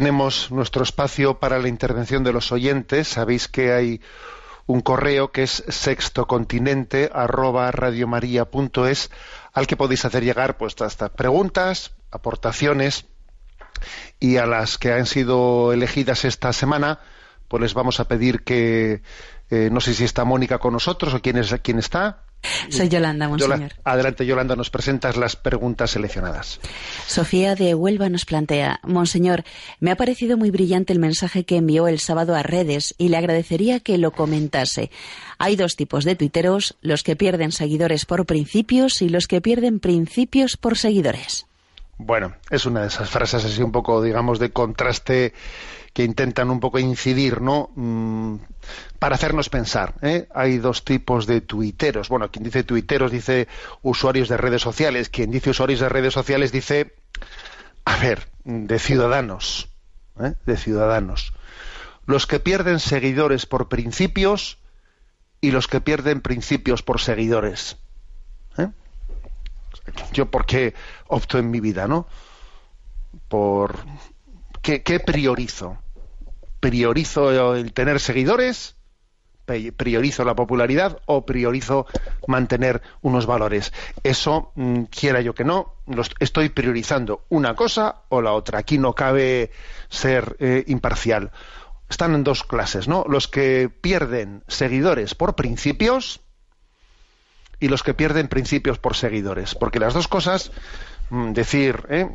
[SPEAKER 1] Tenemos nuestro espacio para la intervención de los oyentes. Sabéis que hay un correo que es sextocontinente arroba radiomaria.es al que podéis hacer llegar pues hasta preguntas, aportaciones y a las que han sido elegidas esta semana pues les vamos a pedir que eh, no sé si está Mónica con nosotros o quién es quién está.
[SPEAKER 9] Soy Yolanda, monseñor.
[SPEAKER 1] Adelante Yolanda, nos presentas las preguntas seleccionadas.
[SPEAKER 9] Sofía de Huelva nos plantea, Monseñor, me ha parecido muy brillante el mensaje que envió el sábado a redes y le agradecería que lo comentase. Hay dos tipos de tuiteros, los que pierden seguidores por principios y los que pierden principios por seguidores.
[SPEAKER 1] Bueno, es una de esas frases así un poco, digamos, de contraste que intentan un poco incidir, ¿no? Mm, para hacernos pensar. ¿eh? Hay dos tipos de tuiteros. Bueno, quien dice tuiteros dice usuarios de redes sociales. Quien dice usuarios de redes sociales dice, a ver, de ciudadanos. ¿eh? De ciudadanos. Los que pierden seguidores por principios y los que pierden principios por seguidores. Yo por qué opto en mi vida, ¿no? Por qué, priorizo. Priorizo el tener seguidores, priorizo la popularidad o priorizo mantener unos valores. Eso, mm, quiera yo que no, los- estoy priorizando una cosa o la otra. Aquí no cabe ser eh, imparcial. Están en dos clases, ¿no? Los que pierden seguidores por principios y los que pierden principios por seguidores. Porque las dos cosas, mm, decir ¿eh?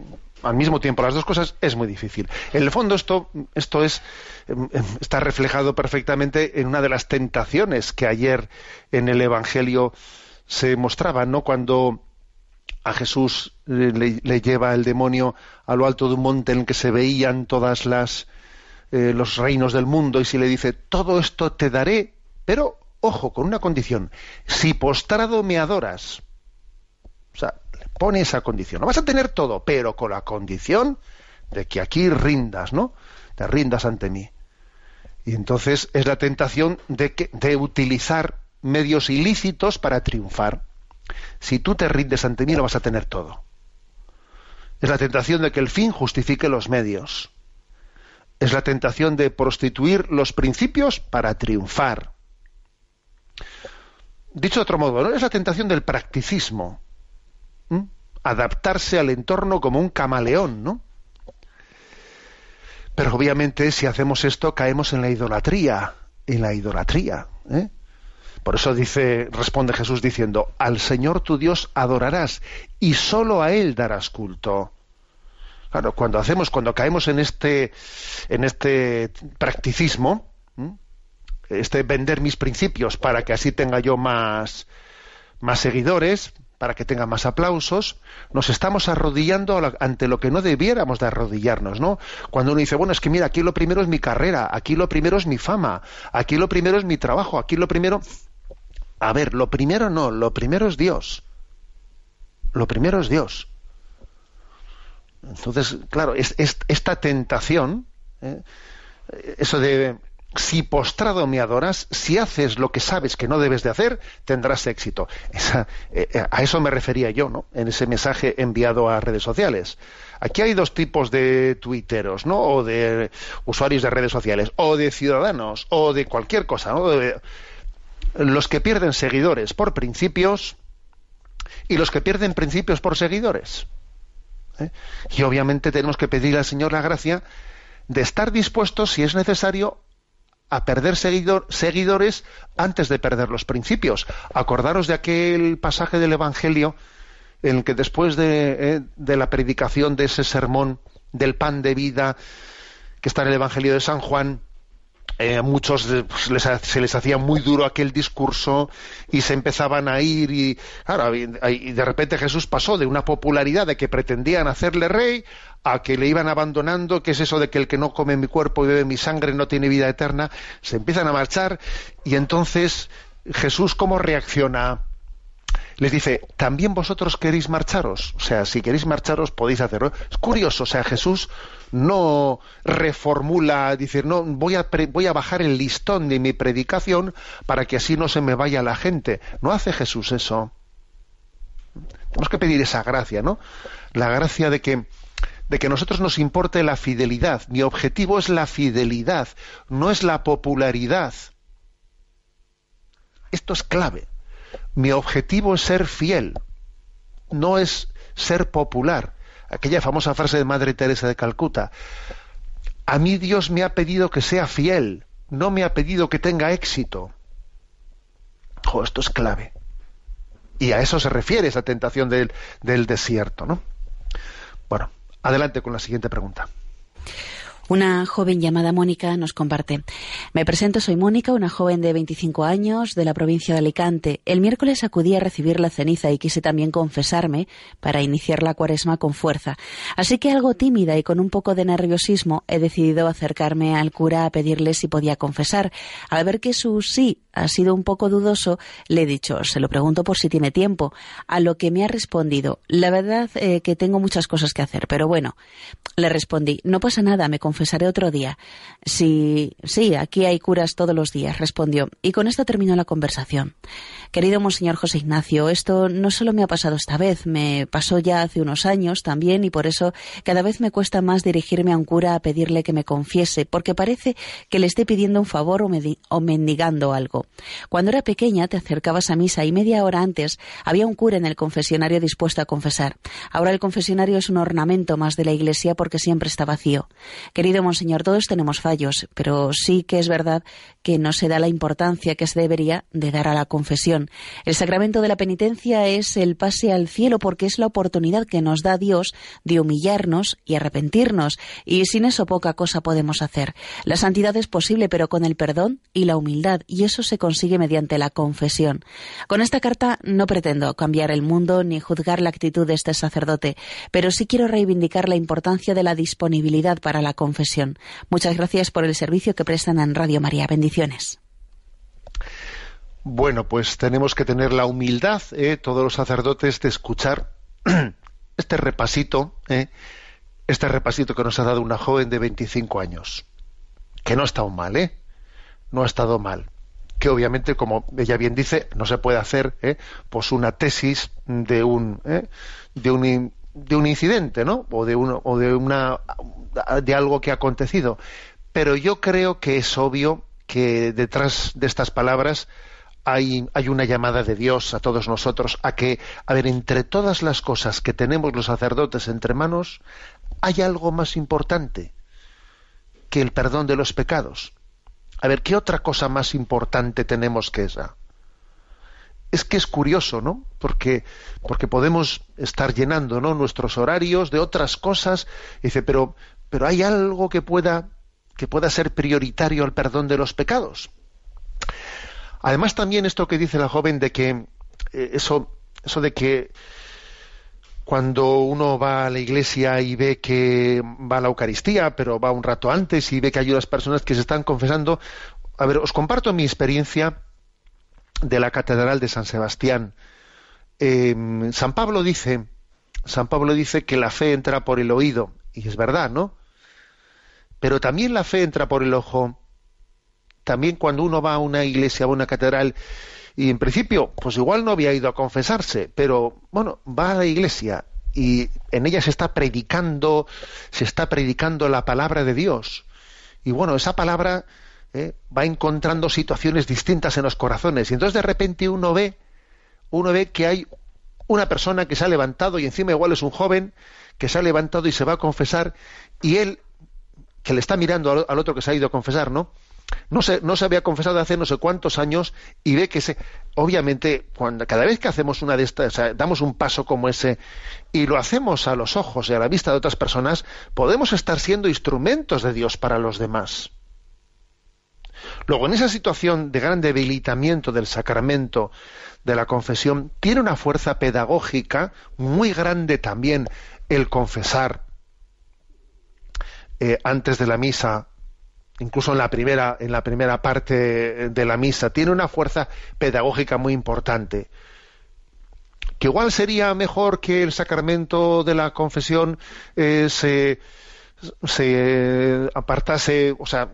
[SPEAKER 1] al mismo tiempo las dos cosas es muy difícil. En el fondo esto, esto es, em, em, está reflejado perfectamente en una de las tentaciones que ayer en el Evangelio se mostraban, ¿no? Cuando a Jesús eh, le, le lleva el demonio a lo alto de un monte en el que se veían todas las eh, los reinos del mundo y si le dice todo esto te daré, pero ojo, con una condición, si postrado me adoras. O sea, le pone esa condición. No vas a tener todo, pero con la condición de que aquí rindas, ¿no? Te rindas ante mí. Y entonces es la tentación de, que, de utilizar medios ilícitos para triunfar. Si tú te rindes ante mí, lo vas a tener todo. Es la tentación de que el fin justifique los medios. Es la tentación de prostituir los principios para triunfar. Dicho de otro modo, ¿no? es la tentación del practicismo. Adaptarse al entorno como un camaleón, ¿no? Pero obviamente si hacemos esto caemos en la idolatría, en la idolatría. ¿eh? Por eso dice, responde Jesús diciendo, al Señor tu Dios adorarás y solo a Él darás culto. Claro, cuando hacemos, cuando caemos en este, en este practicismo, este vender mis principios para que así tenga yo más, más seguidores, para que tenga más aplausos, nos estamos arrodillando ante lo que no debiéramos de arrodillarnos, ¿no? Cuando uno dice, bueno, es que mira, aquí lo primero es mi carrera, aquí lo primero es mi fama, aquí lo primero es mi trabajo, aquí lo primero... A ver, lo primero no, lo primero es Dios. Lo primero es Dios. Entonces, claro, es, esta tentación, ¿eh? eso de si postrado me adoras, si haces lo que sabes que no debes de hacer, tendrás éxito. Eh, eh, a eso me refería yo, ¿no? En ese mensaje enviado a redes sociales. Aquí hay dos tipos de tuiteros, ¿no? O de usuarios de redes sociales, o de ciudadanos, o de cualquier cosa, ¿no? los que pierden seguidores por principios y los que pierden principios por seguidores. ¿eh? Y obviamente tenemos que pedir al Señor la gracia de estar dispuestos, si es necesario, a perder seguidores antes de perder los principios. Acordaros de aquel pasaje del Evangelio en el que después de, eh, de la predicación de ese sermón del pan de vida que está en el Evangelio de San Juan, eh, muchos pues, se les hacía muy duro aquel discurso y se empezaban a ir y, y de repente Jesús pasó de una popularidad de que pretendían hacerle rey a que le iban abandonando, que es eso de que el que no come mi cuerpo y bebe mi sangre no tiene vida eterna, se empiezan a marchar y entonces Jesús cómo reacciona les dice, ¿también vosotros queréis marcharos? O sea, si queréis marcharos podéis hacerlo. Es curioso, o sea, Jesús no reformula, dice, no, voy a, voy a bajar el listón de mi predicación para que así no se me vaya la gente. No hace Jesús eso. Tenemos que pedir esa gracia, ¿no? La gracia de que de que a nosotros nos importe la fidelidad. Mi objetivo es la fidelidad, no es la popularidad. Esto es clave. Mi objetivo es ser fiel, no es ser popular. Aquella famosa frase de Madre Teresa de Calcuta. A mí Dios me ha pedido que sea fiel, no me ha pedido que tenga éxito. esto es clave. Y a eso se refiere esa tentación del, del desierto, ¿no? Bueno, adelante con la siguiente pregunta.
[SPEAKER 9] Una joven llamada Mónica nos comparte. Me presento, soy Mónica, una joven de 25 años de la provincia de Alicante. El miércoles acudí a recibir la ceniza y quise también confesarme para iniciar la cuaresma con fuerza. Así que algo tímida y con un poco de nerviosismo he decidido acercarme al cura a pedirle si podía confesar. Al ver que su sí ha sido un poco dudoso, le he dicho, se lo pregunto por si tiene tiempo. A lo que me ha respondido, la verdad eh, que tengo muchas cosas que hacer, pero bueno, le respondí, no pasa nada, me confesaré otro día. Sí, sí, aquí hay curas todos los días, respondió. Y con esto terminó la conversación. Querido Monseñor José Ignacio, esto no solo me ha pasado esta vez, me pasó ya hace unos años también y por eso cada vez me cuesta más dirigirme a un cura a pedirle que me confiese, porque parece que le esté pidiendo un favor o, o mendigando algo. Cuando era pequeña te acercabas a misa y media hora antes había un cura en el confesionario dispuesto a confesar. Ahora el confesionario es un ornamento más de la iglesia porque siempre está vacío. Querido Monseñor, todos tenemos fallos, pero sí que es verdad que no se da la importancia que se debería de dar a la confesión. El sacramento de la penitencia es el pase al cielo porque es la oportunidad que nos da Dios de humillarnos y arrepentirnos, y sin eso poca cosa podemos hacer. La santidad es posible, pero con el perdón y la humildad, y eso se consigue mediante la confesión. Con esta carta no pretendo cambiar el mundo ni juzgar la actitud de este sacerdote, pero sí quiero reivindicar la importancia de la disponibilidad para la confesión. Muchas gracias por el servicio que prestan en Radio María. Bendiciones.
[SPEAKER 1] Bueno, pues tenemos que tener la humildad, ¿eh? todos los sacerdotes, de escuchar este repasito, ¿eh? este repasito que nos ha dado una joven de 25 años, que no ha estado mal, ¿eh? No ha estado mal. Que obviamente, como ella bien dice, no se puede hacer, ¿eh? pues una tesis de un, ¿eh? de un de un incidente, ¿no? O de uno, o de una de algo que ha acontecido. Pero yo creo que es obvio que detrás de estas palabras hay, hay, una llamada de Dios a todos nosotros a que, a ver, entre todas las cosas que tenemos los sacerdotes entre manos, hay algo más importante que el perdón de los pecados. A ver, ¿qué otra cosa más importante tenemos que esa? Es que es curioso, ¿no? Porque, porque podemos estar llenando ¿no? nuestros horarios de otras cosas. dice, pero, pero hay algo que pueda, que pueda ser prioritario al perdón de los pecados. Además, también esto que dice la joven de que eh, eso, eso de que cuando uno va a la iglesia y ve que va a la Eucaristía, pero va un rato antes y ve que hay unas personas que se están confesando. A ver, os comparto mi experiencia de la Catedral de San Sebastián. Em, San Pablo dice, San Pablo dice que la fe entra por el oído, y es verdad, ¿no? Pero también la fe entra por el ojo también cuando uno va a una iglesia, a una catedral, y en principio, pues igual no había ido a confesarse, pero bueno, va a la iglesia y en ella se está predicando, se está predicando la palabra de Dios. Y bueno, esa palabra eh, va encontrando situaciones distintas en los corazones. Y entonces de repente uno ve, uno ve que hay una persona que se ha levantado y encima igual es un joven que se ha levantado y se va a confesar y él que le está mirando al, otro que se ha ido a confesar, ¿no? No se, no se había confesado hace no sé cuántos años y ve que se, obviamente, cuando, cada vez que hacemos una de estas, damos un paso como ese y lo hacemos a los ojos y a la vista de otras personas, podemos estar siendo instrumentos de Dios para los demás. Luego, en esa situación de gran debilitamiento del sacramento de la confesión, tiene una fuerza pedagógica muy grande también el confesar eh, antes de la misa incluso en la primera en la primera parte de la misa tiene una fuerza pedagógica muy importante que igual sería mejor que el sacramento de la confesión eh, se, se apartase o sea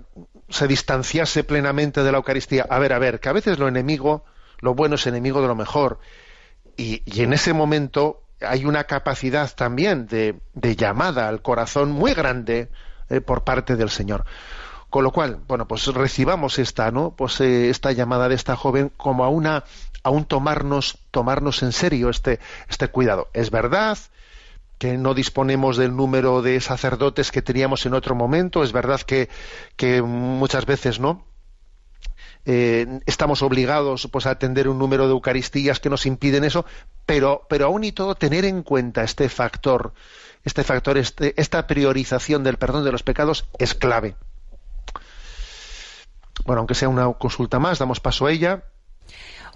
[SPEAKER 1] se distanciase plenamente de la Eucaristía a ver a ver que a veces lo enemigo lo bueno es enemigo de lo mejor y, y en ese momento hay una capacidad también de, de llamada al corazón muy grande eh, por parte del Señor. Con lo cual, bueno, pues recibamos esta, ¿no? Pues eh, esta llamada de esta joven como a una, un tomarnos, tomarnos en serio este, este cuidado. Es verdad que no disponemos del número de sacerdotes que teníamos en otro momento. Es verdad que, que muchas veces, ¿no? Eh, estamos obligados pues, a atender un número de Eucaristías que nos impiden eso, pero, pero aún y todo tener en cuenta este factor, este factor, este, esta priorización del perdón de los pecados es clave. Bueno, aunque sea una consulta más, damos paso a ella.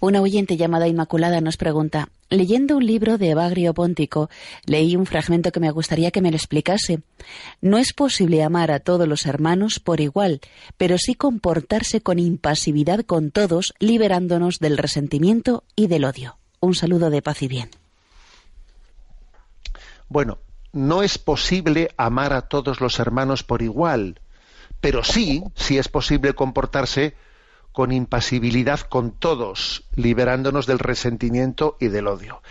[SPEAKER 9] Una oyente llamada Inmaculada nos pregunta, leyendo un libro de Evagrio Póntico, leí un fragmento que me gustaría que me lo explicase. No es posible amar a todos los hermanos por igual, pero sí comportarse con impasividad con todos, liberándonos del resentimiento y del odio. Un saludo de paz y bien.
[SPEAKER 1] Bueno, no es posible amar a todos los hermanos por igual, pero sí, sí es posible comportarse con impasibilidad con todos, liberándonos del resentimiento y del odio.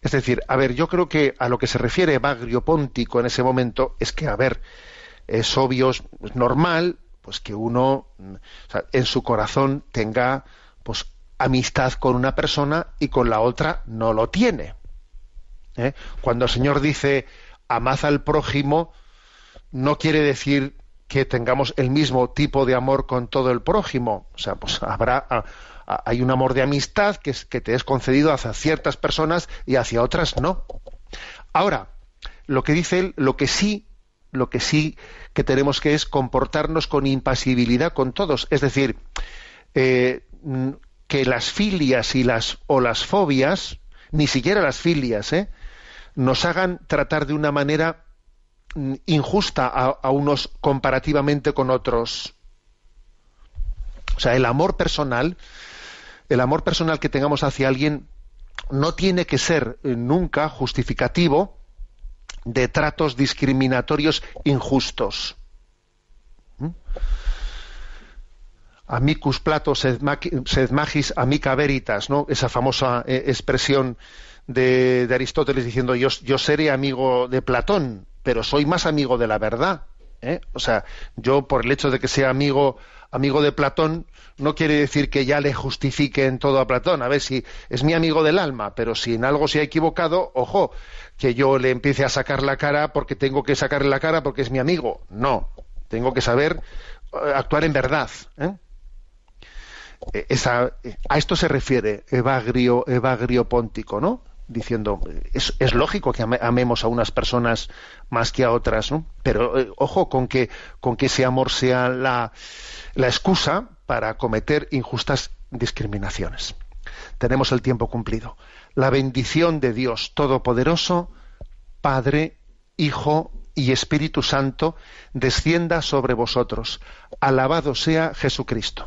[SPEAKER 1] Es decir, a ver, yo creo que a lo que se refiere Bagrio Póntico en ese momento es que, a ver, es obvio, es normal, pues que uno en su corazón tenga pues amistad con una persona y con la otra no lo tiene. ¿eh? Cuando el Señor dice amad al prójimo, no quiere decir que tengamos el mismo tipo de amor con todo el prójimo. O sea, pues habrá hay un amor de amistad que, es, que te es concedido hacia ciertas personas y hacia otras no. Ahora, lo que dice él, lo que sí, lo que sí que tenemos que es comportarnos con impasibilidad con todos. Es decir, eh, que las filias y las o las fobias, ni siquiera las filias, ¿eh? nos hagan tratar de una manera injusta a, unos comparativamente con otros. O sea, el amor personal, el amor personal que tengamos hacia alguien no tiene que ser eh, nunca justificativo de tratos discriminatorios injustos. ¿Mm? Amicus plato sed magis amica veritas, ¿no? Esa famosa eh, expresión de, Aristóteles diciendo yo, yo seré amigo de Platón, pero soy más amigo de la verdad. ¿eh? O sea, yo por el hecho de que sea amigo amigo de Platón no quiere decir que ya le justifique en todo a Platón. A ver si es mi amigo del alma, pero si en algo se ha equivocado, ojo, que yo le empiece a sacar la cara porque tengo que sacarle la cara porque es mi amigo. No, tengo que saber eh, actuar en verdad. ¿eh? Esa, a esto se refiere Evagrio, Evagrio Póntico, ¿no? Diciendo es, es, lógico que amemos a unas personas más que a otras. Pero eh, ojo con que con que ese amor sea la, la excusa para cometer injustas discriminaciones. Tenemos el tiempo cumplido. La bendición de Dios Todopoderoso, Padre, Hijo y Espíritu Santo, descienda sobre vosotros. Alabado sea Jesucristo.